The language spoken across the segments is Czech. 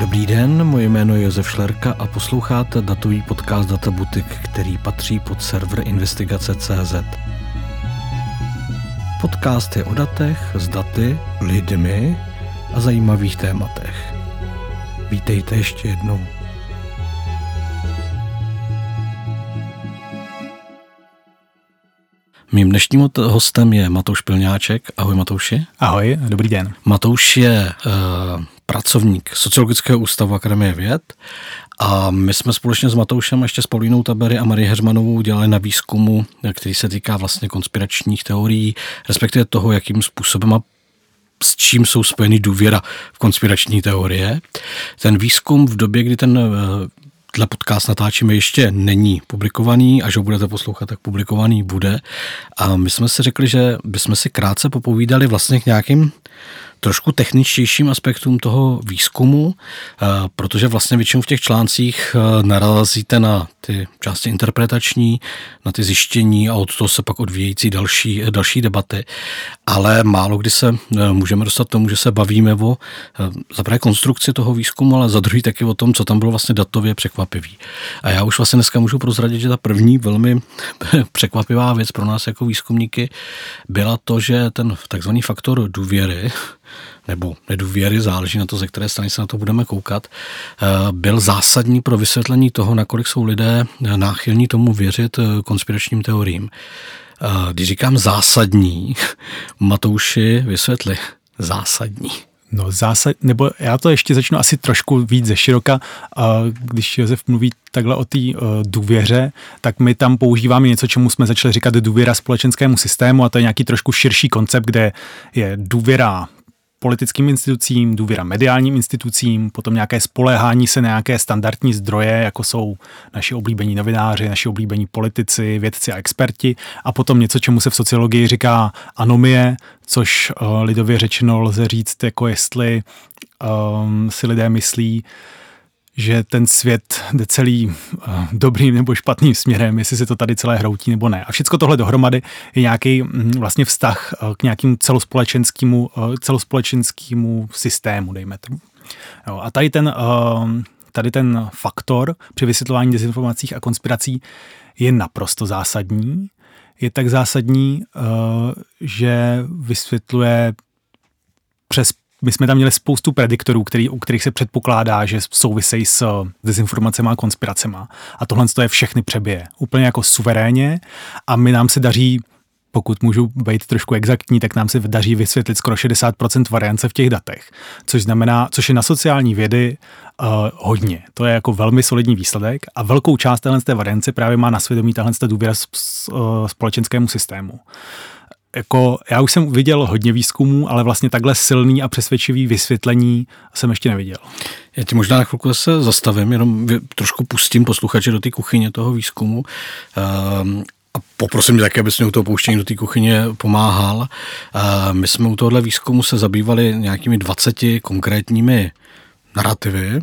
Dobrý den, moje jméno je Josef Šlerka a posloucháte datový podcast Databutik, který patří pod server investigace.cz. Podcast je o datech, s daty, lidmi a zajímavých tématech. Vítejte ještě jednou. Mým dnešním hostem je Matouš Pilňáček. Ahoj Matouši. Ahoj, dobrý den. Matouš je uh, pracovník Sociologického ústavu Akademie věd a my jsme společně s Matoušem ještě s Paulínou Tabery a Marie Heřmanovou dělali na výzkumu, který se týká vlastně konspiračních teorií, respektive toho, jakým způsobem a s čím jsou spojeny důvěra v konspirační teorie. Ten výzkum v době, kdy ten Tenhle podcast natáčíme ještě není publikovaný, až ho budete poslouchat, tak publikovaný bude. A my jsme si řekli, že bychom si krátce popovídali vlastně k nějakým trošku techničtějším aspektům toho výzkumu, eh, protože vlastně většinou v těch článcích eh, narazíte na ty části interpretační, na ty zjištění a od toho se pak odvíjející další, další debaty. Ale málo kdy se eh, můžeme dostat tomu, že se bavíme o za prvé konstrukci toho výzkumu, ale za druhý taky o tom, co tam bylo vlastně datově překvapivý. A já už vlastně dneska můžu prozradit, že ta první velmi překvapivá věc pro nás jako výzkumníky byla to, že ten takzvaný faktor důvěry, nebo nedůvěry, záleží na to, ze které strany se na to budeme koukat, eh, byl zásadní pro vysvětlení toho, nakolik jsou lidé náchylní tomu věřit eh, konspiračním teoriím. Eh, když říkám zásadní, Matouši, vysvětli, zásadní. No zásad, nebo já to ještě začnu asi trošku víc ze široka. Když Josef mluví takhle o té důvěře, tak my tam používáme něco, čemu jsme začali říkat důvěra společenskému systému a to je nějaký trošku širší koncept, kde je důvěra politickým institucím, důvěra mediálním institucím, potom nějaké spoléhání se na nějaké standardní zdroje, jako jsou naši oblíbení novináři, naši oblíbení politici, vědci a experti, a potom něco, čemu se v sociologii říká anomie, což uh, lidově řečeno lze říct, jako jestli um, si lidé myslí, že ten svět jde celý uh, dobrým nebo špatným směrem, jestli se to tady celé hroutí nebo ne. A všechno tohle dohromady je nějaký um, vlastně vztah uh, k nějakému celospolečenskému, uh, celospolečenskému systému, dejme tomu. Jo, a tady ten, tady ten faktor při vysvětlování dezinformací a konspirací je naprosto zásadní. Je tak zásadní, že vysvětluje přes my jsme tam měli spoustu prediktorů, který, u kterých se předpokládá, že souvisejí s dezinformacemi a konspiracemi. A tohle je všechny přebije. Úplně jako suverénně a my nám se daří pokud můžu být trošku exaktní, tak nám se daří vysvětlit skoro 60% variance v těch datech, což znamená, což je na sociální vědy uh, hodně. To je jako velmi solidní výsledek a velkou část téhle té variance právě má na svědomí tahle důvěra společenskému systému jako já už jsem viděl hodně výzkumů, ale vlastně takhle silný a přesvědčivý vysvětlení jsem ještě neviděl. Já ti možná na chvilku se zastavím, jenom trošku pustím posluchače do té kuchyně toho výzkumu. Um, a poprosím tě také, abys mě u toho pouštění do té kuchyně pomáhal. My jsme u tohohle výzkumu se zabývali nějakými 20 konkrétními narrativy,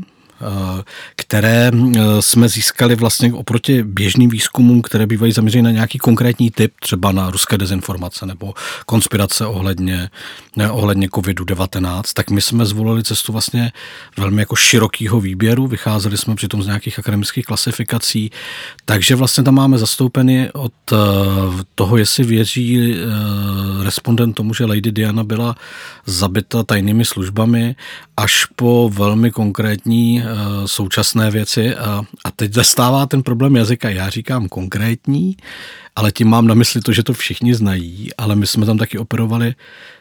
které eh, jsme získali vlastně oproti běžným výzkumům, které bývají zaměřeny na nějaký konkrétní typ, třeba na ruské dezinformace nebo konspirace ohledně, ne, ohledně COVID-19, tak my jsme zvolili cestu vlastně velmi jako širokého výběru, vycházeli jsme přitom z nějakých akademických klasifikací, takže vlastně tam máme zastoupeny od eh, toho, jestli věří respondent tomu, že Lady Diana byla zabita tajnými službami, až po velmi konkrétní Eh, současné věci a, a teď zastává ten problém jazyka. Já říkám konkrétní, ale tím mám na mysli to, že to všichni znají, ale my jsme tam taky operovali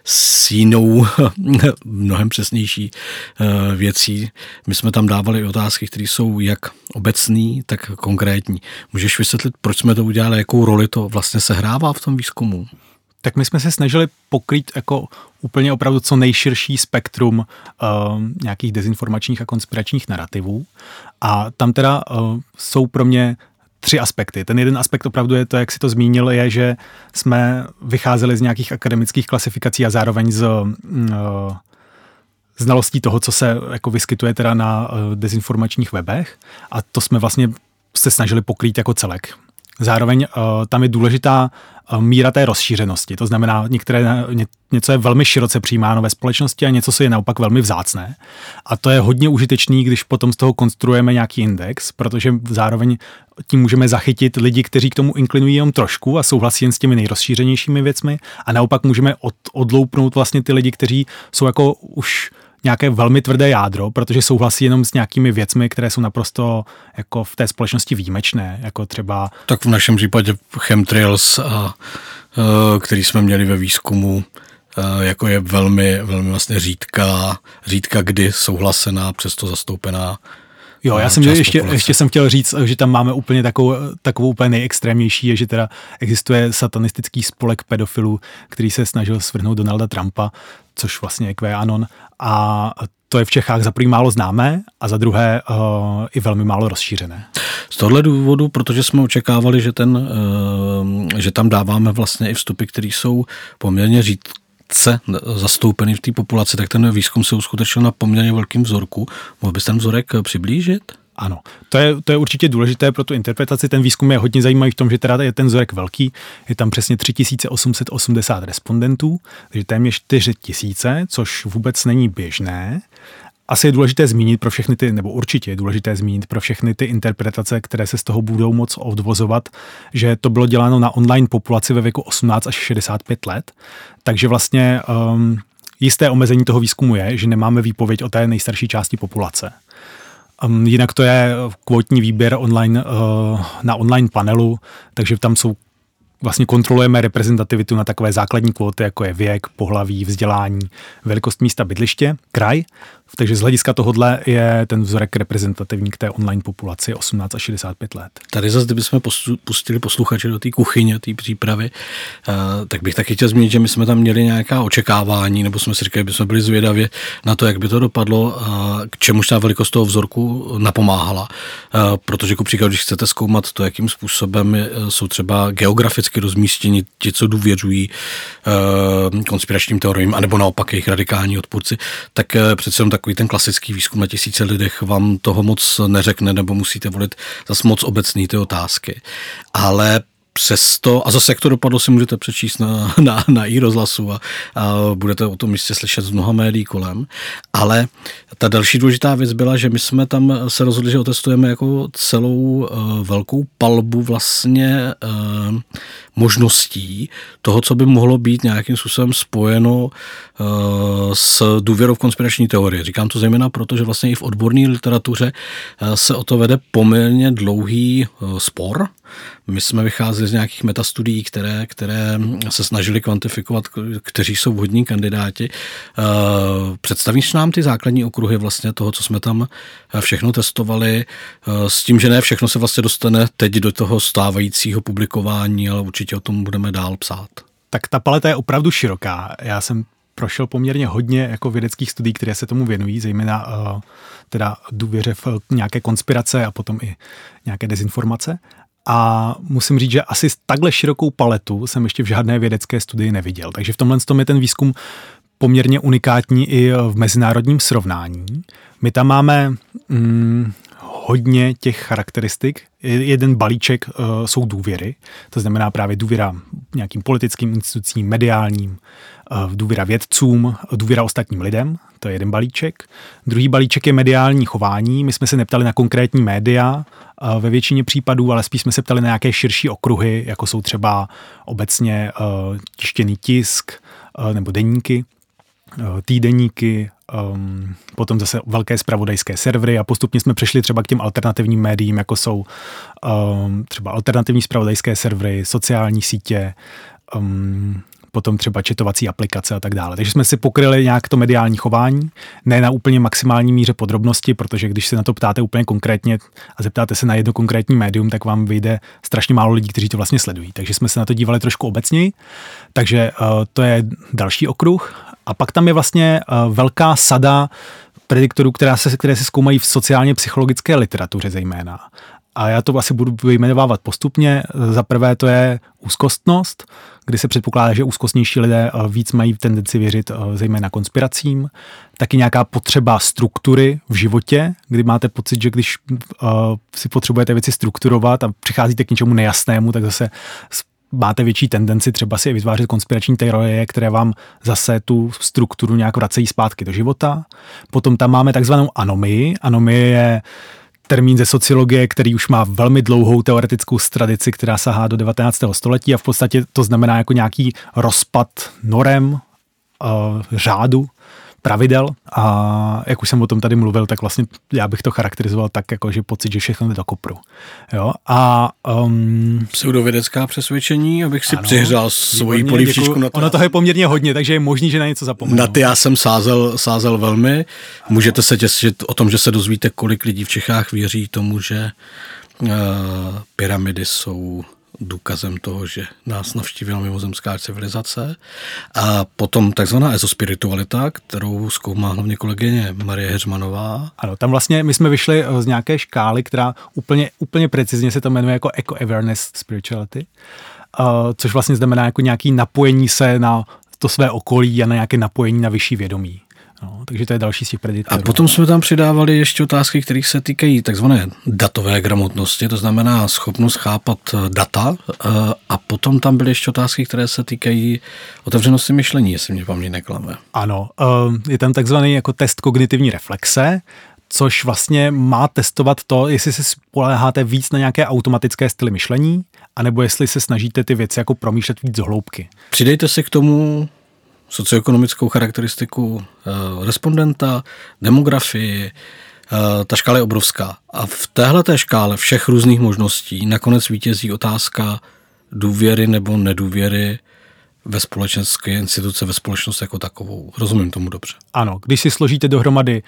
s jinou, mnohem přesnější eh, věcí. My jsme tam dávali otázky, které jsou jak obecný, tak konkrétní. Můžeš vysvětlit, proč jsme to udělali, jakou roli to vlastně sehrává v tom výzkumu? Tak my jsme se snažili pokrýt jako úplně opravdu co nejširší spektrum uh, nějakých dezinformačních a konspiračních narrativů. A tam teda uh, jsou pro mě tři aspekty. Ten jeden aspekt opravdu je to, jak si to zmínil, je, že jsme vycházeli z nějakých akademických klasifikací a zároveň z uh, znalostí toho, co se jako vyskytuje teda na uh, dezinformačních webech a to jsme vlastně se snažili pokrýt jako celek. Zároveň tam je důležitá míra té rozšířenosti. To znamená, některé, něco je velmi široce přijímáno ve společnosti a něco se je naopak velmi vzácné. A to je hodně užitečný, když potom z toho konstruujeme nějaký index, protože zároveň tím můžeme zachytit lidi, kteří k tomu inklinují jenom trošku a souhlasí jen s těmi nejrozšířenějšími věcmi a naopak můžeme od, odloupnout vlastně ty lidi, kteří jsou jako už nějaké velmi tvrdé jádro, protože souhlasí jenom s nějakými věcmi, které jsou naprosto jako v té společnosti výjimečné, jako třeba... Tak v našem případě chemtrails, a, který jsme měli ve výzkumu, jako je velmi, velmi vlastně řídka, řídka kdy souhlasená, přesto zastoupená Jo, já jsem ještě, ještě jsem chtěl říct, že tam máme úplně takovou, takovou úplně nejextrémnější, je, že teda existuje satanistický spolek pedofilů, který se snažil svrhnout Donalda Trumpa, což vlastně je QAnon. A to je v Čechách za první málo známé a za druhé uh, i velmi málo rozšířené. Z tohle důvodu, protože jsme očekávali, že, ten, uh, že tam dáváme vlastně i vstupy, které jsou poměrně řídce zastoupený v té populaci, tak ten výzkum se uskutečnil na poměrně velkým vzorku. Mohl bys ten vzorek přiblížit? Ano, to je, to je určitě důležité pro tu interpretaci. Ten výzkum je hodně zajímavý v tom, že teda je ten vzorek velký. Je tam přesně 3880 respondentů, takže téměř 4000, což vůbec není běžné. Asi je důležité zmínit pro všechny ty, nebo určitě je důležité zmínit pro všechny ty interpretace, které se z toho budou moc odvozovat, že to bylo děláno na online populaci ve věku 18 až 65 let. Takže vlastně um, jisté omezení toho výzkumu je, že nemáme výpověď o té nejstarší části populace. Um, jinak to je kvotní výběr online, uh, na online panelu, takže tam jsou vlastně kontrolujeme reprezentativitu na takové základní kvóty, jako je věk, pohlaví, vzdělání, velikost místa bydliště, kraj takže z hlediska tohohle je ten vzorek reprezentativní k té online populaci 18 až 65 let. Tady zase, kdybychom pustili posluchače do té kuchyně, té přípravy, eh, tak bych taky chtěl zmínit, že my jsme tam měli nějaká očekávání, nebo jsme si říkali, že jsme byli zvědaví na to, jak by to dopadlo, k čemu ta velikost toho vzorku napomáhala. Eh, protože, ku příkladu, když chcete zkoumat to, jakým způsobem jsou třeba geograficky rozmístěni ti, co důvěřují eh, konspiračním teoriím, anebo naopak jejich radikální odpůrci, tak přece jenom takový ten klasický výzkum na tisíce lidech vám toho moc neřekne, nebo musíte volit zase moc obecný ty otázky. Ale přesto, a zase jak to dopadlo, si můžete přečíst na, na, na i rozhlasu a, a budete o tom místě slyšet z mnoha médií kolem. Ale ta další důležitá věc byla, že my jsme tam se rozhodli, že otestujeme jako celou uh, velkou palbu vlastně uh, možností toho, co by mohlo být nějakým způsobem spojeno uh, s důvěrou v konspirační teorie. Říkám to zejména proto, že vlastně i v odborné literatuře uh, se o to vede poměrně dlouhý uh, spor, my jsme vycházeli z nějakých metastudií, které, které se snažili kvantifikovat, kteří jsou vhodní kandidáti. Eh, představíš nám ty základní okruhy vlastně toho, co jsme tam všechno testovali, eh, s tím, že ne všechno se vlastně dostane teď do toho stávajícího publikování, ale určitě o tom budeme dál psát. Tak ta paleta je opravdu široká. Já jsem prošel poměrně hodně jako vědeckých studií, které se tomu věnují, zejména uh, teda důvěře v nějaké konspirace a potom i nějaké dezinformace. A musím říct, že asi takhle širokou paletu jsem ještě v žádné vědecké studii neviděl. Takže v tomhle tom je ten výzkum poměrně unikátní i v mezinárodním srovnání. My tam máme mm, hodně těch charakteristik. Jeden balíček uh, jsou důvěry, to znamená právě důvěra nějakým politickým institucím, mediálním, důvěra vědcům, důvěra ostatním lidem, to je jeden balíček. Druhý balíček je mediální chování. My jsme se neptali na konkrétní média uh, ve většině případů, ale spíš jsme se ptali na nějaké širší okruhy, jako jsou třeba obecně uh, tištěný tisk nebo deníky, týdeníky, um, potom zase velké spravodajské servery a postupně jsme přešli třeba k těm alternativním médiím, jako jsou um, třeba alternativní spravodajské servery, sociální sítě, um, potom třeba četovací aplikace a tak dále. Takže jsme si pokryli nějak to mediální chování, ne na úplně maximální míře podrobnosti, protože když se na to ptáte úplně konkrétně a zeptáte se na jedno konkrétní médium, tak vám vyjde strašně málo lidí, kteří to vlastně sledují. Takže jsme se na to dívali trošku obecněji. Takže uh, to je další okruh. A pak tam je vlastně uh, velká sada prediktorů, která se, které se zkoumají v sociálně psychologické literatuře zejména. A já to asi budu vyjmenovávat postupně. Za prvé to je úzkostnost, kdy se předpokládá, že úzkostnější lidé eh, víc mají tendenci věřit eh, zejména konspiracím. Taky nějaká potřeba struktury v životě, kdy máte pocit, že když uh, si potřebujete věci strukturovat a přicházíte k něčemu nejasnému, tak zase máte větší tendenci třeba si vytvářet konspirační teorie, které vám zase tu strukturu nějak vracejí zpátky do života. Potom tam máme takzvanou anomii. Anomie je termín ze sociologie, který už má velmi dlouhou teoretickou tradici, která sahá do 19. století a v podstatě to znamená jako nějaký rozpad norem, uh, řádu, pravidel a jak už jsem o tom tady mluvil, tak vlastně já bych to charakterizoval tak, jako že pocit, že všechno jde do kopru. Jo? A um, pseudovědecká přesvědčení, abych si ano, přihřál svoji polívčičku na to. Ono toho je poměrně hodně, takže je možný, že na něco zapomenu. Na ty já jsem sázel, sázel velmi. Můžete se těšit o tom, že se dozvíte, kolik lidí v Čechách věří tomu, že uh, pyramidy jsou důkazem toho, že nás navštívila mimozemská civilizace. A potom takzvaná ezospiritualita, kterou zkoumá hlavně kolegyně Marie Heřmanová. Ano, tam vlastně my jsme vyšli eh, z nějaké škály, která úplně, úplně precizně se to jmenuje jako Eco-Awareness Spirituality, uh, což vlastně znamená jako nějaký napojení se na to své okolí a na nějaké napojení na vyšší vědomí. No, takže to je další z těch preditorů. A potom jsme tam přidávali ještě otázky, které se týkají takzvané datové gramotnosti, to znamená schopnost chápat eh, data. Eh, a potom tam byly ještě otázky, které se týkají otevřenosti myšlení, jestli mě paměť neklame. Ano, eh, je tam takzvaný jako test kognitivní reflexe, což vlastně má testovat to, jestli se spoléháte víc na nějaké automatické styly myšlení, anebo jestli se snažíte ty věci jako promýšlet víc z hloubky. Přidejte si k tomu socioekonomickou charakteristiku eh, respondenta, demografii, eh, ta škála je obrovská. A v téhle té škále všech různých možností nakonec vítězí otázka důvěry nebo nedůvěry ve společenské instituce, ve společnost jako takovou. Rozumím tomu dobře. Ano, když si složíte dohromady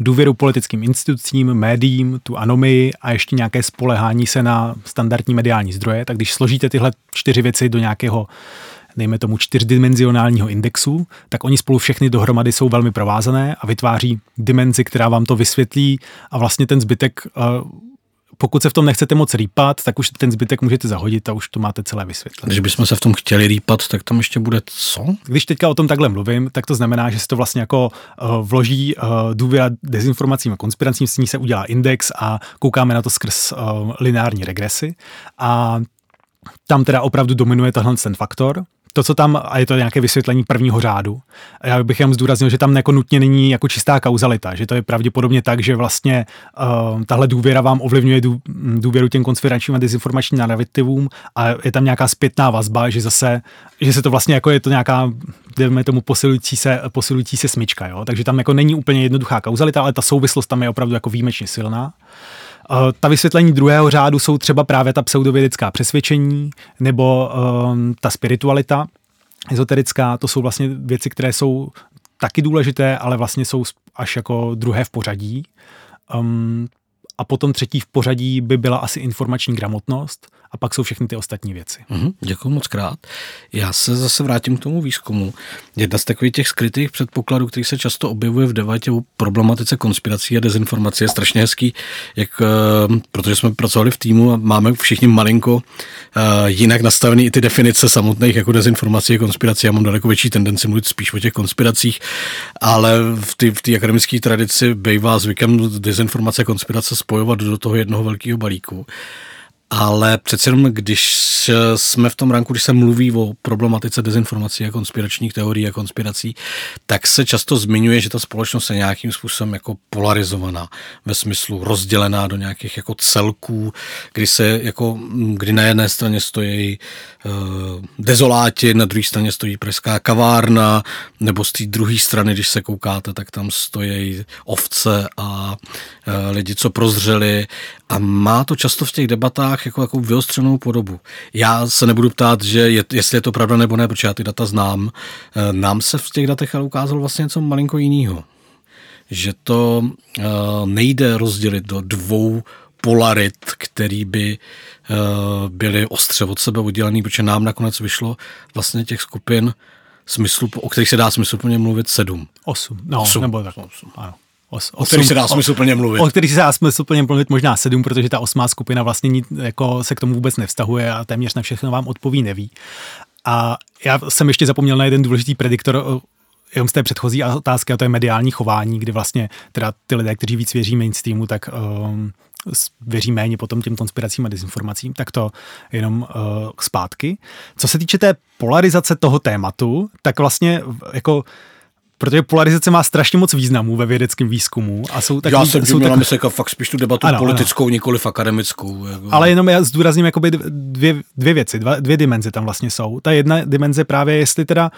důvěru politickým institucím, médiím, tu anomii a ještě nějaké spolehání se na standardní mediální zdroje, tak když složíte tyhle čtyři věci do nějakého dejme tomu čtyřdimenzionálního indexu, tak oni spolu všechny dohromady jsou velmi provázané a vytváří dimenzi, která vám to vysvětlí a vlastně ten zbytek eh, pokud se v tom nechcete moc rýpat, tak už ten zbytek můžete zahodit a už to máte celé vysvětlené. Když bychom se v tom chtěli rýpat, tak tam ještě bude co? Když teďka o tom takhle mluvím, tak to znamená, že se to vlastně jako uh, vloží uh, důvěra dezinformacím a konspiracím, s ní se udělá index a koukáme na to skrz uh, lineární regresy. A tam teda opravdu dominuje tenhle ten faktor, to, co tam, a je to nějaké vysvětlení prvního řádu, já bych jen zdůraznil, že tam jako nutně není jako čistá kauzalita, že to je pravděpodobně tak, že vlastně uh, tahle důvěra vám ovlivňuje dů, důvěru těm konspiračním a dezinformačním narrativům a je tam nějaká zpětná vazba, že zase, že se to vlastně jako je to nějaká, dejme tomu posilující se, posilující se smyčka, jo? takže tam jako není úplně jednoduchá kauzalita, ale ta souvislost tam je opravdu jako výjimečně silná. Eh, ta vysvětlení druhého řádu jsou třeba právě ta pseudovědecká přesvědčení nebo um, ta spiritualita ezoterická, to jsou vlastně věci, které jsou taky důležité, ale vlastně jsou až jako druhé v pořadí. Um, a potom třetí v pořadí by byla asi informační gramotnost a pak jsou všechny ty ostatní věci. Mm, děkuji moc krát. Já se zase vrátím k tomu výzkumu. Jedna z takových těch skrytých předpokladů, který se často objevuje v debatě o problematice konspirací a dezinformací, je strašně hezký, jak, eh, protože jsme pracovali v týmu a máme všichni malinko eh, jinak nastavený i ty definice samotných jako dezinformací a konspirací. Já mám daleko větší tendenci mluvit spíš o těch konspiracích, ale v té v akademické tradici bývá zvykem dezinformace a konspirace spojovat do toho jednoho velkého balíku. Ale přece jenom, když jsme v tom ranku, když se mluví o problematice dezinformací a konspiračních teorií a konspirací, tak se často zmiňuje, že ta společnost je nějakým způsobem jako polarizovaná, ve smyslu rozdělená do nějakých jako celků, kdy se jako, kdy na jedné straně stojí uh, dezoláti, na druhé straně stojí pražská kavárna, nebo z té druhé strany, když se koukáte, tak tam stojí ovce a uh, lidi, co prozřeli. A má to často v těch debatách jako, jako vyostřenou podobu. Já se nebudu ptát, že je, jestli je to pravda nebo ne, protože já ty data znám. Eh, nám se v těch datech ale ukázalo vlastně něco malinko jiného. Že to uh, nejde rozdělit do dvou polarit, který by uh, byly ostře od sebe oddělený, protože nám nakonec vyšlo vlastně těch skupin smyslu, o kterých se dá smysluplně mluvit sedm. Osm, no, osm. nebo tak. Osm. Ano. Os, o který se dá smysluplně mluvit. O, o který se dá smysluplně mluvit možná sedm, protože ta osmá skupina vlastně ní, jako se k tomu vůbec nevztahuje a téměř na všechno vám odpoví neví. A já jsem ještě zapomněl na jeden důležitý prediktor, jenom z té předchozí otázky, a to je mediální chování, kdy vlastně teda ty lidé, kteří víc věří mainstreamu, tak um, věří méně potom těm konspiracím a dezinformacím, tak to jenom uh, zpátky. Co se týče té polarizace toho tématu, tak vlastně jako Protože polarizace má strašně moc významů ve vědeckém výzkumu. A jsou takový, já jsem jsou měl tak... myslet jako fakt spíš tu debatu ano, politickou, ano. nikoli akademickou. Jako. Ale jenom já zdůrazním jakoby dvě, dvě věci, dva, dvě dimenze tam vlastně jsou. Ta jedna dimenze právě, jestli teda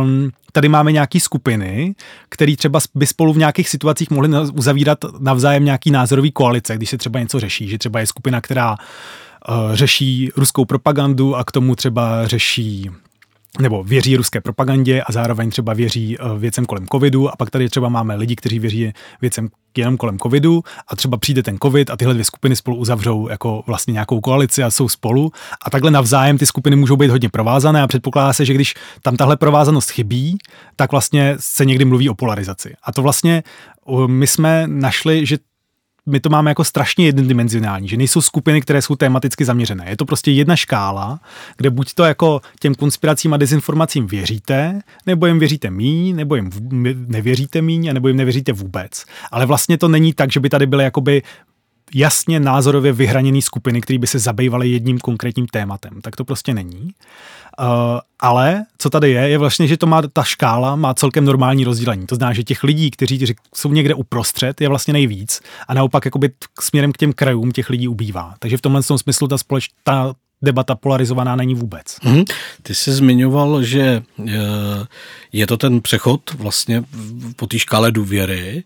um, tady máme nějaké skupiny, které třeba by spolu v nějakých situacích mohly uzavírat navzájem nějaký názorový koalice, když se třeba něco řeší, že třeba je skupina, která uh, řeší ruskou propagandu a k tomu třeba řeší nebo věří ruské propagandě a zároveň třeba věří eh, věcem kolem covidu. A pak tady třeba máme lidi, kteří věří věcem jenom kolem covidu. A třeba přijde ten covid a tyhle dvě skupiny spolu uzavřou jako vlastně nějakou koalici a jsou spolu. A takhle navzájem ty skupiny můžou být hodně provázané a předpokládá se, že když tam tahle provázanost chybí, tak vlastně se někdy mluví o polarizaci. A to vlastně my jsme našli, že my to máme jako strašně jednodimenzionální, že nejsou skupiny, které jsou tematicky zaměřené. Je to prostě jedna škála, kde buď to jako těm konspiracím a dezinformacím věříte, nebo jim věříte míň, nebo jim nevěříte míň, nebo jim nevěříte vůbec. Ale vlastně to není tak, že by tady byly jakoby jasně názorově vyhraněné skupiny, které by se zabývaly jedním konkrétním tématem. Tak to prostě není. Uh, ale co tady je, je vlastně, že to má ta škála má celkem normální rozdělení. To znamená, že těch lidí, kteří jsou někde uprostřed, je vlastně nejvíc a naopak jakoby směrem k těm krajům těch lidí ubývá. Takže v tomhle smyslu ta, společ, ta debata polarizovaná není vůbec. Mm-hmm. Ty jsi zmiňoval, že eh, je to ten přechod vlastně po té škále důvěry.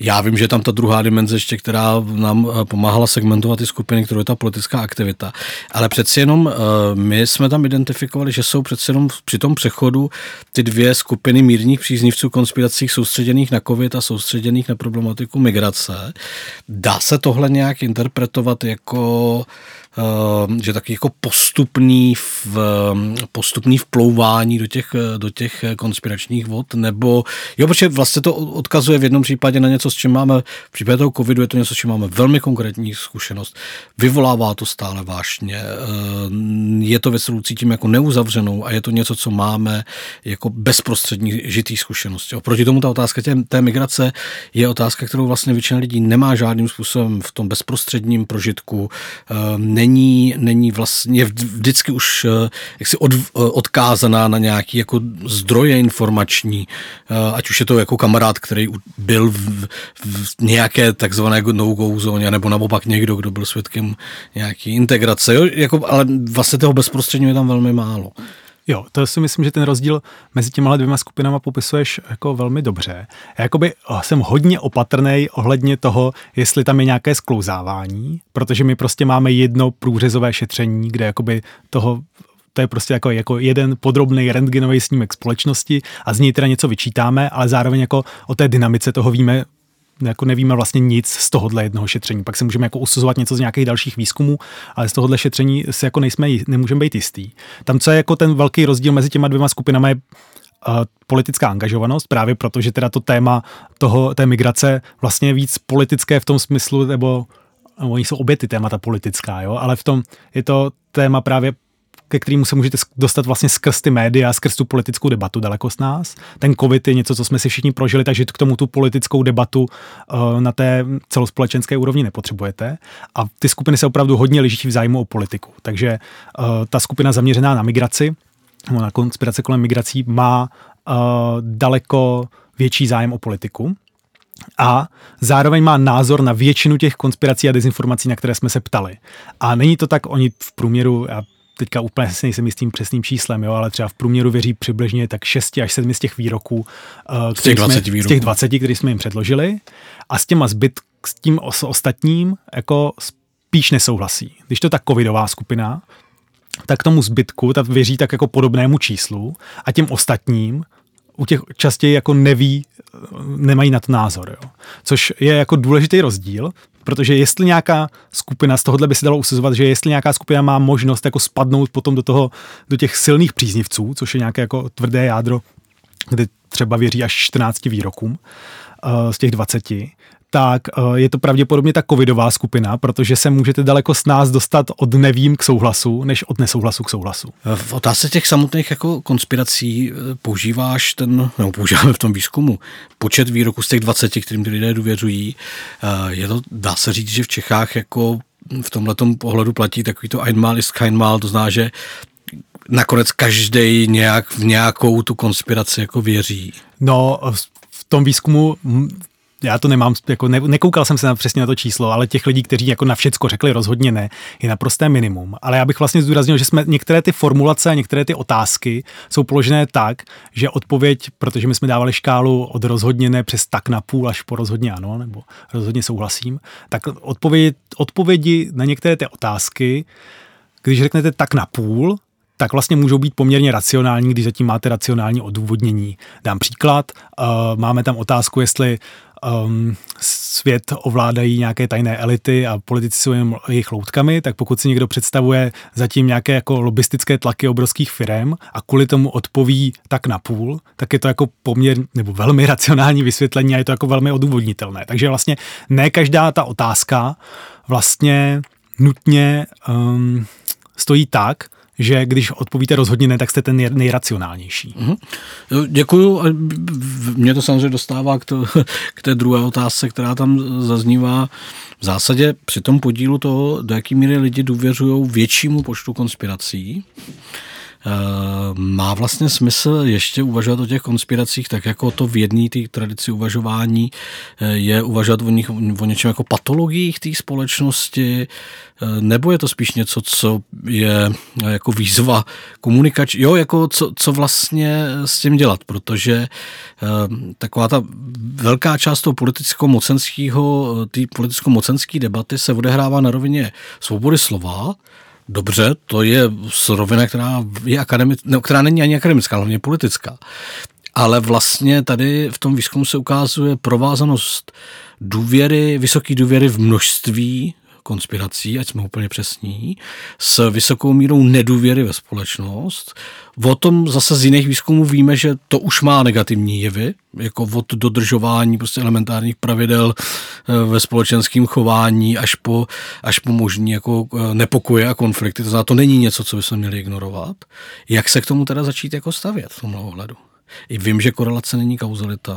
Já vím, že je tam ta druhá dimenze ještě, která nám eh, pomáhala segmentovat ty skupiny, kterou je ta politická aktivita. Ale přeci jenom eh, my jsme tam identifikovali, že jsou přeci jenom při tom přechodu ty dvě skupiny mírních příznivců konspirací soustředěných na covid a soustředěných na problematiku migrace. Dá se tohle nějak interpretovat jako že taky jako postupný, v, postupný vplouvání do těch, do těch konspiračních vod, nebo jo, protože vlastně to odkazuje v jednom případě na něco, s čím máme, v případě toho covidu je to něco, s čím máme velmi konkrétní zkušenost, vyvolává to stále vášně, ehm, je to věc, kterou cítím jako neuzavřenou a je to něco, co máme jako bezprostřední žitý zkušenosti. Oproti tomu ta otázka tě, té migrace je otázka, kterou vlastně většina lidí nemá žádným způsobem v tom bezprostředním prožitku, ehm, není, není vlastně vždycky už eh, jaksi od, eh, odkázaná na nějaký jako zdroje informační, eh, ať už je to jako kamarád, který byl v, v nějaké takzvané no-go zóně, nebo naopak někdo, kdo byl svědkem nějaký integrace, jo? Jako, ale vlastně toho bezprostředního je tam velmi málo. Jo, to si myslím, že ten rozdíl mezi těma dvěma skupinama popisuješ jako velmi dobře. Já jakoby jsem hodně opatrný ohledně toho, jestli tam je nějaké sklouzávání, protože my prostě máme jedno průřezové šetření, kde jakoby toho to je prostě jako, jako jeden podrobný rentgenový snímek společnosti a z něj teda něco vyčítáme, ale zároveň jako o té dynamice toho víme jako nevíme vlastně nic z tohohle jednoho šetření. Pak se můžeme jako usuzovat něco z nějakých dalších výzkumů, ale z tohohle šetření se jako nejsme, nemůžeme být jistý. Tam, co je jako ten velký rozdíl mezi těma dvěma skupinami, je uh, politická angažovanost, právě proto, že teda to téma toho, té migrace vlastně je víc politické v tom smyslu, nebo oni jsou obě ty témata politická, jo, ale v tom je to téma právě ke kterému se můžete dostat vlastně skrz ty média, skrz tu politickou debatu daleko z nás. Ten covid je něco, co jsme si všichni prožili, takže k tomu tu politickou debatu uh, na té celospolečenské úrovni nepotřebujete. A ty skupiny se opravdu hodně liší v zájmu o politiku. Takže uh, ta skupina zaměřená na migraci, na konspirace kolem migrací, má uh, daleko větší zájem o politiku a zároveň má názor na většinu těch konspirací a dezinformací, na které jsme se ptali. A není to tak, oni v průměru, já teďka úplně si nejsem jistým přesným číslem, jo, ale třeba v průměru věří přibližně tak 6 až 7 z těch výroků, uh, z těch 20 jsme, výroků. Z těch 20, který jsme jim předložili a s těma zbyt, s tím os, ostatním jako spíš nesouhlasí. Když to ta covidová skupina, tak tomu zbytku ta věří tak jako podobnému číslu a těm ostatním u těch častěji jako neví, nemají na to názor. Jo. Což je jako důležitý rozdíl, protože jestli nějaká skupina, z tohohle by se dalo usuzovat, že jestli nějaká skupina má možnost jako spadnout potom do toho, do těch silných příznivců, což je nějaké jako tvrdé jádro kdy třeba věří až 14 výrokům z těch 20, tak eh, je to pravděpodobně ta covidová skupina, protože se můžete daleko s nás dostat od nevím k souhlasu, než od nesouhlasu k souhlasu. V otázce těch samotných jako konspirací eh, používáš ten, nebo používáme v tom výzkumu, počet výroků z těch 20, kterým ty lidé důvěřují. Eh, je to, dá se říct, že v Čechách jako v tomhle pohledu platí takový to einmal ist keinmal, to zná, že nakonec každý nějak v nějakou tu konspiraci jako věří. No, v tom výzkumu já to nemám, jako ne, nekoukal jsem se na přesně na to číslo, ale těch lidí, kteří jako na všecko řekli rozhodně ne, je naprosté minimum. Ale já bych vlastně zdůraznil, že jsme některé ty formulace a některé ty otázky jsou položené tak, že odpověď, protože my jsme dávali škálu od rozhodně ne přes tak na půl až po rozhodně ano, nebo rozhodně souhlasím, tak odpovědi, odpovědi na některé ty otázky, když řeknete tak na půl, tak vlastně můžou být poměrně racionální, když zatím máte racionální odůvodnění. Dám příklad, uh, máme tam otázku, jestli um, svět ovládají nějaké tajné elity a politici jsou jen jejich loutkami, tak pokud si někdo představuje zatím nějaké jako lobistické tlaky obrovských firm a kvůli tomu odpoví tak na půl, tak je to jako poměr nebo velmi racionální vysvětlení a je to jako velmi odůvodnitelné. Takže vlastně ne každá ta otázka vlastně nutně um, stojí tak, že když odpovíte rozhodně ne, tak jste ten nejracionálnější. Mm-hmm. Děkuju. Mě to samozřejmě dostává k, to, k té druhé otázce, která tam zaznívá. V zásadě při tom podílu toho, do jaký míry lidi důvěřují většímu počtu konspirací, má vlastně smysl ještě uvažovat o těch konspiracích, tak jako to v jedné té tradici uvažování eh, je uvažovat o, nich, o něčem jako patologiích té společnosti, eh, nebo je to spíš něco, co je jako výzva komunikač, jo, jako co, co vlastně s tím dělat, protože taková ta velká část toho politicko-mocenského, té politicko-mocenské debaty se odehrává na rovině svobody slova, Dobře, to je surovina, která, je akademic, ne, která není ani akademická, hlavně politická. Ale vlastně tady v tom výzkumu se ukazuje provázanost důvěry, vysoké důvěry v množství konspirací, ať jsme úplně přesní, s vysokou mírou nedůvěry ve společnost. O tom zase z jiných výzkumů víme, že to už má negativní jevy, jako od dodržování prostě elementárních pravidel eh, ve společenském chování až po, až po možný jako eh, nepokoje a konflikty. To znamená, to není něco, co bychom měli ignorovat. Jak se k tomu teda začít jako stavět v tomhle ohledu? I vím, že korelace není kauzalita,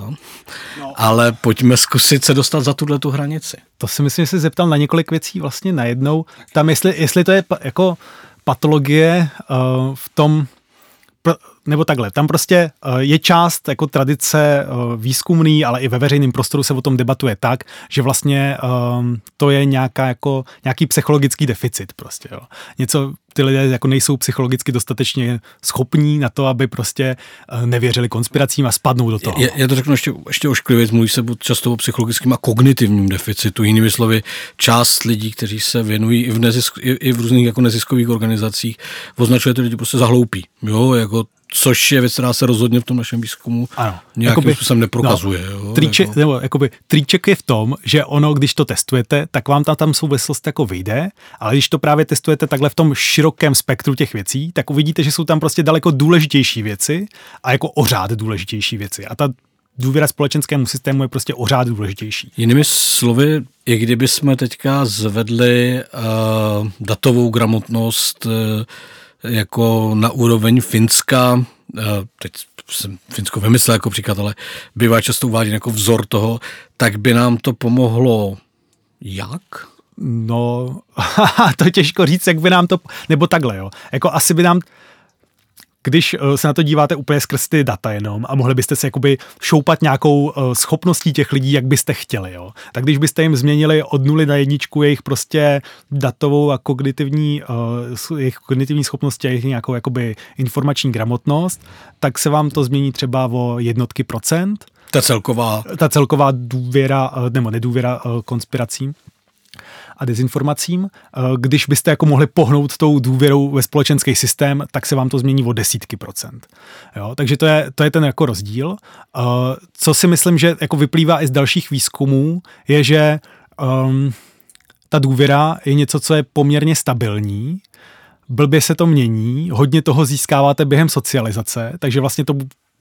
no. ale pojďme zkusit se dostat za tuhle tu hranici. To si myslím, že se zeptal na několik věcí vlastně najednou. Tam, jestli, jestli to je jako patologie uh, v tom, nebo takhle, tam prostě uh, je část jako tradice uh, výzkumný, ale i ve veřejném prostoru se o tom debatuje tak, že vlastně um, to je nějaká jako, nějaký psychologický deficit prostě, jo. Něco, ty lidé jako nejsou psychologicky dostatečně schopní na to, aby prostě uh, nevěřili konspiracím a spadnou do toho. Já, já to řeknu ještě, ještě ošklivě, mluví se často o psychologickém a kognitivním deficitu. Jinými slovy, část lidí, kteří se věnují i v, nezisk, i, i v různých jako neziskových organizacích, označuje ty lidi prostě za hloupý. Jo, jako což je věc, která se rozhodně v tom našem výzkumu ano. nějakým jakoby, způsobem nepprokazuje. No, jo, triček, jako. nebo, jakoby, triček je v tom, že ono, když to testujete, tak vám tam, tam souvislost jako vyjde, ale když to právě testujete takhle v tom širokém spektru těch věcí, tak uvidíte, že jsou tam prostě daleko důležitější věci a jako ořád důležitější věci. A ta důvěra společenskému systému je prostě ořád důležitější. Jinými slovy, i kdyby jsme teďka zvedli uh, datovou gramotnost uh, jako na úroveň Finska, eh, teď jsem Finsko vymyslel jako příklad, ale bývá často uváděn jako vzor toho, tak by nám to pomohlo jak? No, to těžko říct, jak by nám to, nebo takhle, jo. Jako asi by nám, když eh, se na to díváte úplně skrz ty data jenom a mohli byste se jakoby šoupat nějakou eh, schopností těch lidí, jak byste chtěli, jo. Tak když byste jim změnili od nuly na jedničku jejich prostě datovou a kognitivní, uh, jejich kognitivní schopnosti a jejich nějakou jakoby informační gramotnost, tak se vám to změní třeba o jednotky procent. Ta celková. Ta celková důvěra, nebo nedůvěra konspiracím a dezinformacím. Eh, když byste jako mohli pohnout tou důvěrou ve společenský systém, tak se vám to změní o desítky procent. Jo, takže to je, to je ten jako rozdíl. Eh, co si myslím, že jako vyplývá i z dalších výzkumů, je, že um, ta důvěra je něco, co je poměrně stabilní, blbě se to mění, hodně toho získáváte během socializace, takže vlastně to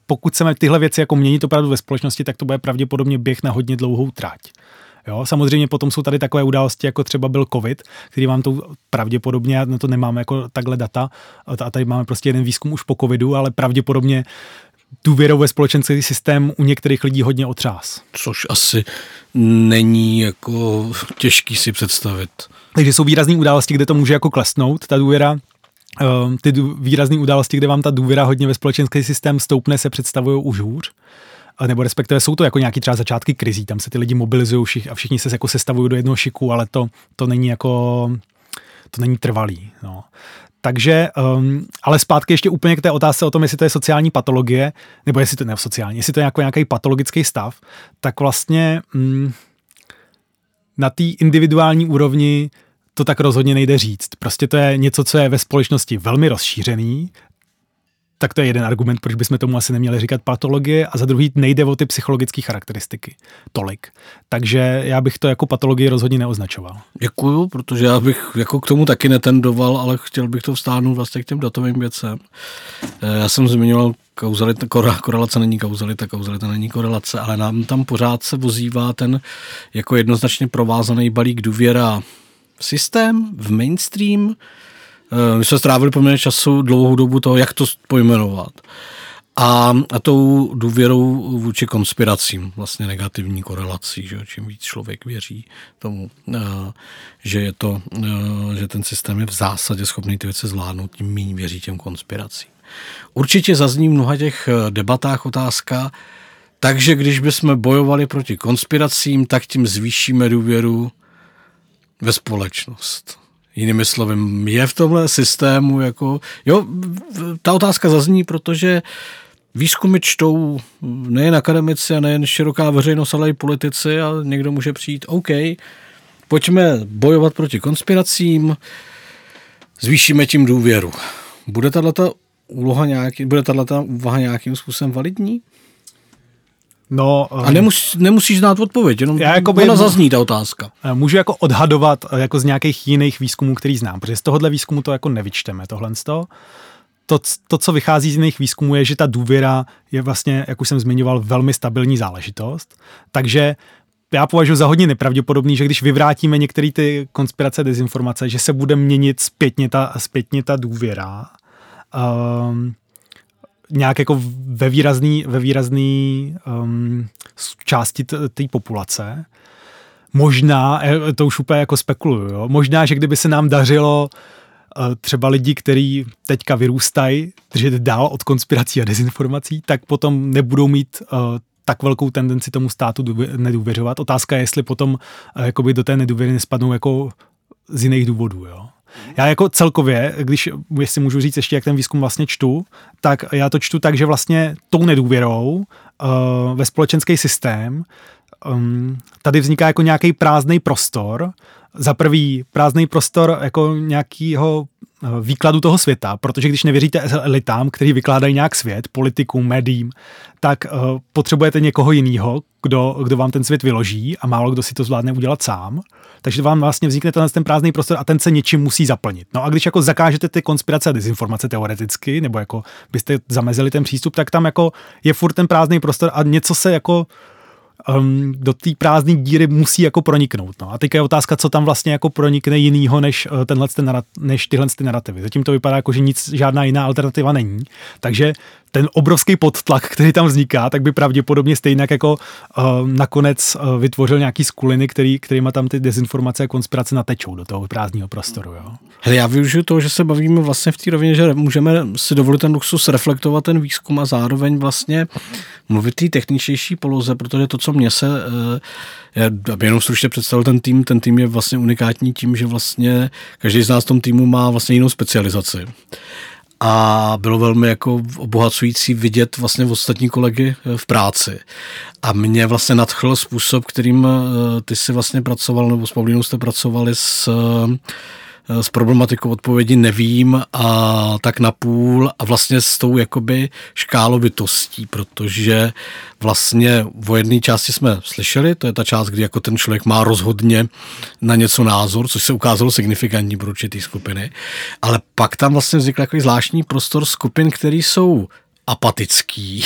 pokud chceme tyhle věci jako měnit opravdu ve společnosti, tak to bude pravděpodobně běh na hodně dlouhou trať. Jo, samozřejmě potom jsou tady takové události, jako třeba byl COVID, který vám to pravděpodobně, na to nemáme jako takhle data, a tady máme prostě jeden výzkum už po COVIDu, ale pravděpodobně důvěrou ve společenský systém u některých lidí hodně otřás. Což asi není jako těžký si představit. Takže jsou výrazné události, kde to může jako klesnout, ta důvěra, ehm, ty výrazné události, kde vám ta důvěra hodně ve společenský systém stoupne, se představují už hůř nebo respektive jsou to jako nějaký třeba začátky krizí, tam se ty lidi mobilizují všich, a všichni se jako sestavují do jednoho šiku, ale to, to není jako, to není trvalý. No. Takže, um, ale zpátky ještě úplně k té otázce o tom, jestli to je sociální patologie, nebo jestli to ne sociální, jestli to je jako nějaký patologický stav, tak vlastně um, na té individuální úrovni to tak rozhodně nejde říct. Prostě to je něco, co je ve společnosti velmi rozšířený, tak to je jeden argument, proč bychom tomu asi neměli říkat patologie a za druhý nejde o ty psychologické charakteristiky tolik. Takže já bych to jako patologii rozhodně neoznačoval. Děkuju, protože já bych jako k tomu taky netendoval, ale chtěl bych to vstáhnout vlastně k těm datovým věcem. Eh, já jsem zmiňoval kauzalita, korelace není kauzalita, kauzalita není korelace, ale nám tam pořád se vozívá ten jako jednoznačně provázaný balík důvěra systém, v mainstream, my jsme strávili poměrně času dlouhou dobu toho, jak to pojmenovat. A, a tou důvěrou vůči konspiracím, vlastně negativní korelací, že čím víc člověk věří tomu, eh, že je to, eh, že ten systém je v zásadě schopný ty věci zvládnout, tím méně věří těm konspiracím. Určitě zazní v mnoha těch debatách otázka, takže když bychom bojovali proti konspiracím, tak tím zvýšíme důvěru ve společnost. Jinými slovy, je v tomhle systému jako, jo, ta otázka zazní, protože výzkumy čtou nejen akademici a nejen široká veřejnost, ale i politici a někdo může přijít, OK, pojďme bojovat proti konspiracím, zvýšíme tím důvěru. Bude tato úloha nějaký, bude tato úvaha nějakým způsobem validní? No, a um, nemus, nemusíš znát odpověď, jenom já jako ona zazní ta otázka. Můžu jako odhadovat eh, jako z nějakých jiných výzkumů, který znám, protože z tohohle výzkumu to jako nevyčteme, tohle to. To, to, co vychází z jiných výzkumů, je, že ta důvěra je vlastně, jak už jsem zmiňoval, velmi stabilní záležitost. Takže já považuji za hodně nepravděpodobný, že když vyvrátíme některé ty konspirace, dezinformace, že se bude měnit zpětně ta, zpětně ta důvěra. Um, nějak jako ve výrazný, ve výrazný um, části té populace. Možná, e, to už úplně jako spekuluju, jo? možná, že kdyby se nám dařilo uh, třeba lidi, kteří teďka vyrůstají, držet dál od konspirací a dezinformací, tak potom nebudou mít uh, tak velkou tendenci tomu státu nedůvěřovat. Otázka je, jestli potom uh, jakoby do té nedůvěry nespadnou jako z jiných důvodů. Jo? Já jako celkově, když jestli můžu říct ještě, jak ten výzkum vlastně čtu, tak já to čtu tak, že vlastně tou nedůvěrou uh, ve společenský systém um, tady vzniká jako nějaký prázdný prostor, za prvý prázdný prostor jako nějakého eh, výkladu toho světa, protože když nevěříte elitám, kteří vykládají nějak svět, politikům, médiím, tak uh, potřebujete někoho jiného, kdo, kdo vám ten svět vyloží a málo kdo si to zvládne udělat sám. Takže vám vlastně vznikne ten, ten prázdný prostor a ten se něčím musí zaplnit. No a když jako zakážete ty konspirace a dezinformace teoreticky, nebo jako byste zamezili ten přístup, tak tam jako je furt ten prázdný prostor a něco se jako um, do té prázdné díry musí jako proniknout. No. A teď je otázka, co tam vlastně jako pronikne jinýho než, uh, tenhle ten, než tyhle ty narrativy. Zatím to vypadá jako, že nic, žádná jiná alternativa není. Takže ten obrovský podtlak, který tam vzniká, tak by pravděpodobně stejně jako uh, nakonec uh, vytvořil nějaký skuliny, který, kterýma tam ty dezinformace a konspirace natečou do toho prázdního prostoru. Jo. Hele, já využiju toho, že se bavíme vlastně v té rovině, že můžeme si dovolit ten luxus reflektovat ten výzkum a zároveň vlastně mluvit té techničtější poloze, protože to, co mě se, uh, já aby jenom stručně představil ten tým, ten tým je vlastně unikátní tím, že vlastně každý z nás v tom týmu má vlastně jinou specializaci a bylo velmi jako obohacující vidět vlastně ostatní kolegy eh, v práci. A mě vlastně nadchl způsob, kterým eh, ty si vlastně pracoval, nebo s Paulinou jste pracovali s s problematikou odpovědi nevím a tak na půl a vlastně s tou jakoby škálovitostí, protože vlastně v jedné části jsme slyšeli, to je ta část, kdy jako ten člověk má rozhodně na něco názor, což se ukázalo signifikantní pro určitý skupiny, ale pak tam vlastně vznikl takový zvláštní prostor skupin, které jsou apatický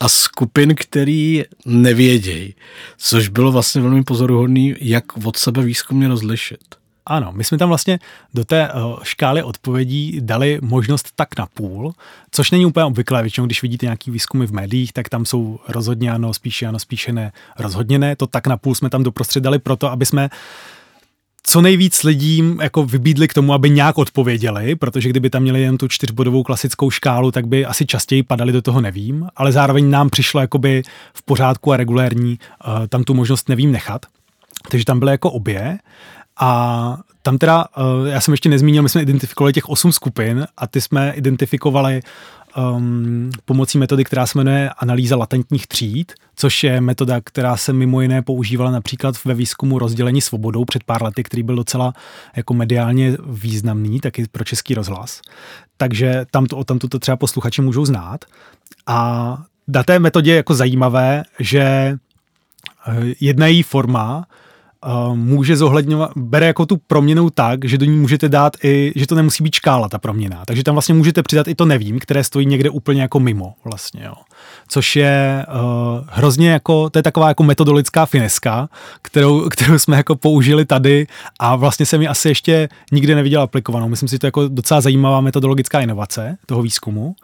a skupin, který nevědějí, což bylo vlastně velmi pozoruhodný, jak od sebe výzkumně rozlišit. Ano, my jsme tam vlastně do té uh, škály odpovědí dali možnost tak na půl, což není úplně obvyklé. Většinou, když vidíte nějaký výzkumy v médiích, tak tam jsou rozhodně ano, spíše ano, spíše ne, rozhodně ne. To tak na půl jsme tam doprostřed dali proto, aby jsme co nejvíc lidím jako vybídli k tomu, aby nějak odpověděli, protože kdyby tam měli jen tu čtyřbodovou klasickou škálu, tak by asi častěji padali do toho nevím, ale zároveň nám přišlo jakoby v pořádku a regulérní uh, tam tu možnost nevím nechat. Takže tam byly jako obě a tam teda, uh, já jsem ještě nezmínil, my jsme identifikovali těch osm skupin a ty jsme identifikovali um, pomocí metody, která se jmenuje analýza latentních tříd, což je metoda, která se mimo jiné používala například ve výzkumu rozdělení svobodou před pár lety, který byl docela jako mediálně významný, taky pro český rozhlas. Takže tam to, tam to třeba posluchači můžou znát. A na té metodě je jako zajímavé, že eh, jedna její forma může zohledňovat, bere jako tu proměnu tak, že do ní můžete dát i, že to nemusí být škála ta proměna. Takže tam vlastně můžete přidat i to nevím, které stojí někde úplně jako mimo vlastně, jo. Což je uh, hrozně jako, to je taková jako metodologická fineska, kterou, kterou jsme jako použili tady a vlastně jsem ji asi ještě nikdy neviděl aplikovanou. Myslím si, že to je jako docela zajímavá metodologická inovace toho výzkumu.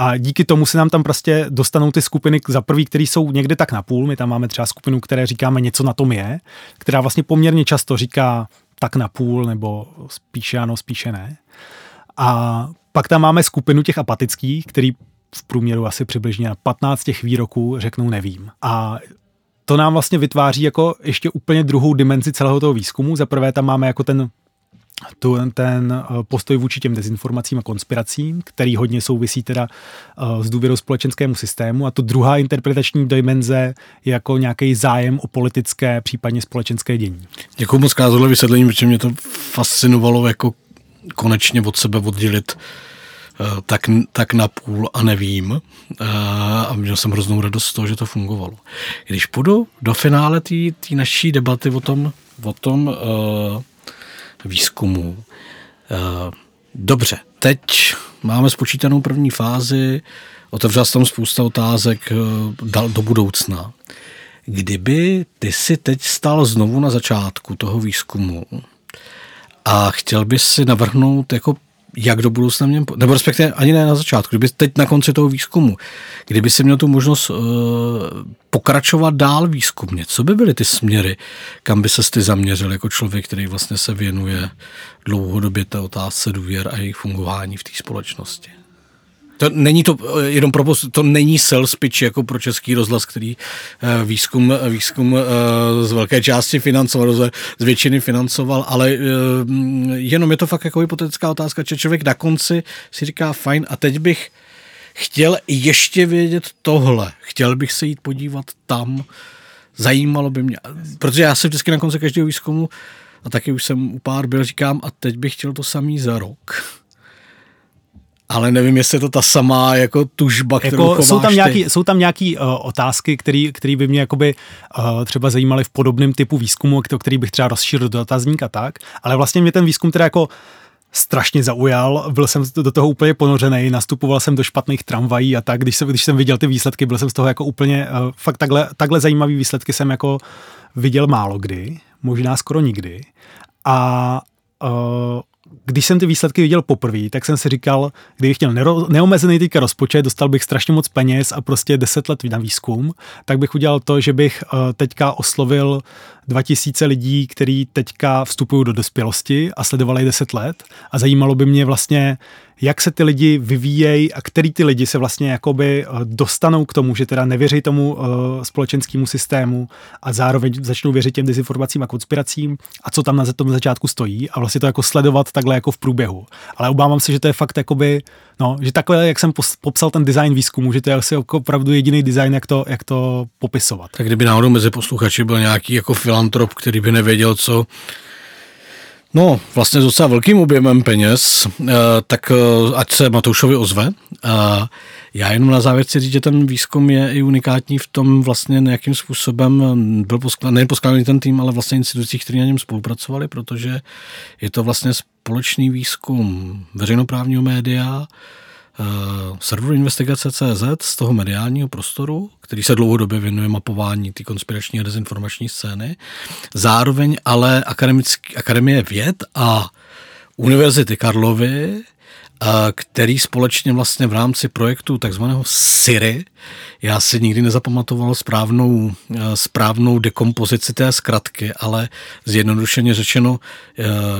A díky tomu se nám tam prostě dostanou ty skupiny za prvý, které jsou někde tak na půl. My tam máme třeba skupinu, které říkáme něco na tom je, která vlastně poměrně často říká tak na půl nebo spíše ano, spíše ne. A pak tam máme skupinu těch apatických, který v průměru asi přibližně na 15 těch výroků řeknou nevím. A to nám vlastně vytváří jako ještě úplně druhou dimenzi celého toho výzkumu. Za prvé tam máme jako ten tu, ten eh, postoj vůči těm dezinformacím a konspiracím, který hodně souvisí teda uh, s důvěrou společenskému systému a to druhá interpretační dimenze je jako nějaký zájem o politické, případně společenské dění. Děkuji moc za vysvětlení, protože mě to fascinovalo jako konečně od sebe oddělit uh, tak, tak na půl a nevím. A měl jsem hroznou radost z toho, že to fungovalo. Když půjdu do finále té naší debaty o tom, o tom uh, výzkumu. Eh, dobře, teď máme spočítanou první fázi, otevřel jsem tam spousta otázek eh, do budoucna. Kdyby ty si teď stal znovu na začátku toho výzkumu a chtěl bys si navrhnout jako jak do budoucna měl, nebo respektive ani ne na začátku, kdyby teď na konci toho výzkumu, kdyby si měl tu možnost uh, pokračovat dál výzkumně, co by byly ty směry, kam by se ty zaměřil jako člověk, který vlastně se věnuje dlouhodobě té otázce důvěr a jejich fungování v té společnosti? To není to eh, jenom pro to není sales pitch jako pro český rozhlas, který eh, výzkum, výzkum eh, z velké části financoval, z většiny financoval, ale jenom je to fakt jako hypotetická otázka, že člověk na konci si říká fajn a teď bych chtěl ještě vědět tohle, chtěl bych se jít podívat tam, zajímalo by mě, protože já se vždycky na konci každého výzkumu a taky už jsem u pár byl, říkám a teď bych chtěl to samý za rok ale nevím, jestli je to ta samá jako tužba, kterou jako, jsou tam nějaký, Jsou tam nějaký uh, otázky, které by mě jakoby, uh, třeba zajímaly v podobném typu výzkumu, který bych třeba rozšířil do dotazník a tak, ale vlastně mě ten výzkum teda jako strašně zaujal, byl jsem do toho úplně ponořený, nastupoval jsem do špatných tramvají a tak, když jsem, když jsem viděl ty výsledky, byl jsem z toho jako úplně, uh, fakt takhle, takhle zajímavý výsledky jsem jako viděl málo kdy, možná skoro nikdy. A uh, když jsem ty výsledky viděl poprvé, tak jsem si říkal, kdybych měl neomezený teďka rozpočet, dostal bych strašně moc peněz a prostě 10 let na výzkum, tak bych udělal to, že bych eh, teďka oslovil 2000 lidí, kteří teďka vstupují do dospělosti a sledovali 10 let. A zajímalo by mě vlastně, jak se ty lidi vyvíjejí a který ty lidi se vlastně jakoby eh, dostanou k tomu, že teda nevěří tomu uh, společenskému systému a zároveň začnou věřit těm dezinformacím a konspiracím a co tam na tom začátku stojí a vlastně to jako sledovat takhle jako v průběhu. Ale obávám se, že to je fakt jakoby, no, že takhle, jak jsem popsal ten design výzkumu, že to je asi jako opravdu jediný design, jak to, jak to popisovat. Tak kdyby náhodou mezi posluchači byl nějaký jako filantrop, který by nevěděl, co No, vlastně s docela velkým objemem peněz, eh, tak eh, ať se Matoušovi ozve. Já jenom na závěr chci říct, že ten výzkum je i unikátní v tom vlastně nějakým způsobem byl poskládaný, nejen poskládaný ten tým, ale vlastně institucí, které na něm spolupracovali, protože je to vlastně společný výzkum veřejnoprávního média, serveru investigace.cz z toho mediálního prostoru, který se dlouhodobě věnuje mapování té konspirační a dezinformační scény. Zároveň ale Akademie věd a Univerzity Karlovy který společně vlastně v rámci projektu takzvaného Siri, já si nikdy nezapamatoval správnou, správnou dekompozici té zkratky, ale zjednodušeně řečeno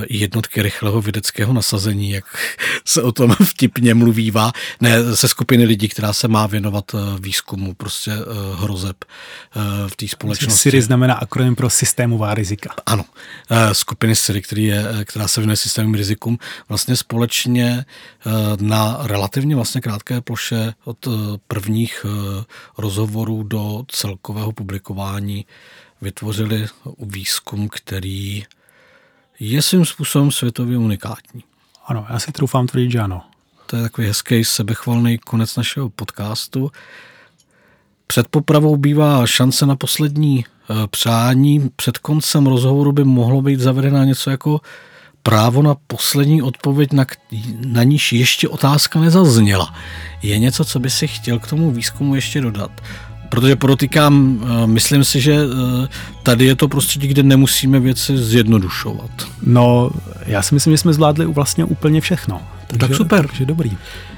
jednotky rychlého vědeckého nasazení, jak se o tom vtipně mluvívá, ne ze skupiny lidí, která se má věnovat výzkumu prostě hrozeb v té společnosti. Siri znamená akronym pro systémová rizika. Ano, skupiny Siri, který je, která se věnuje systémovým rizikům, vlastně společně Eh, na relativně vlastně krátké ploše od eh, prvních eh, rozhovorů do celkového publikování vytvořili výzkum, který je svým způsobem světově unikátní. Ano, já si troufám tvrdit, že ano. To je takový hezký sebechvalný konec našeho podcastu. Před popravou bývá šance na poslední přání. Před koncem rozhovoru by mohlo být zavedena něco jako právo na poslední odpověď, na, na níž ještě otázka nezazněla. Je něco, co by si chtěl k tomu výzkumu ještě dodat? Protože podotýkám, eh, myslím si, že eh, tady je to prostředí, kde nemusíme věci zjednodušovat. No, já si myslím, že jsme zvládli vlastně úplně všechno. Takže, tak super. Takže dobrý.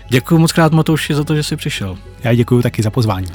Děkuji moc krát Matouši za to, že jsi přišel. Já děkuji taky za pozvání.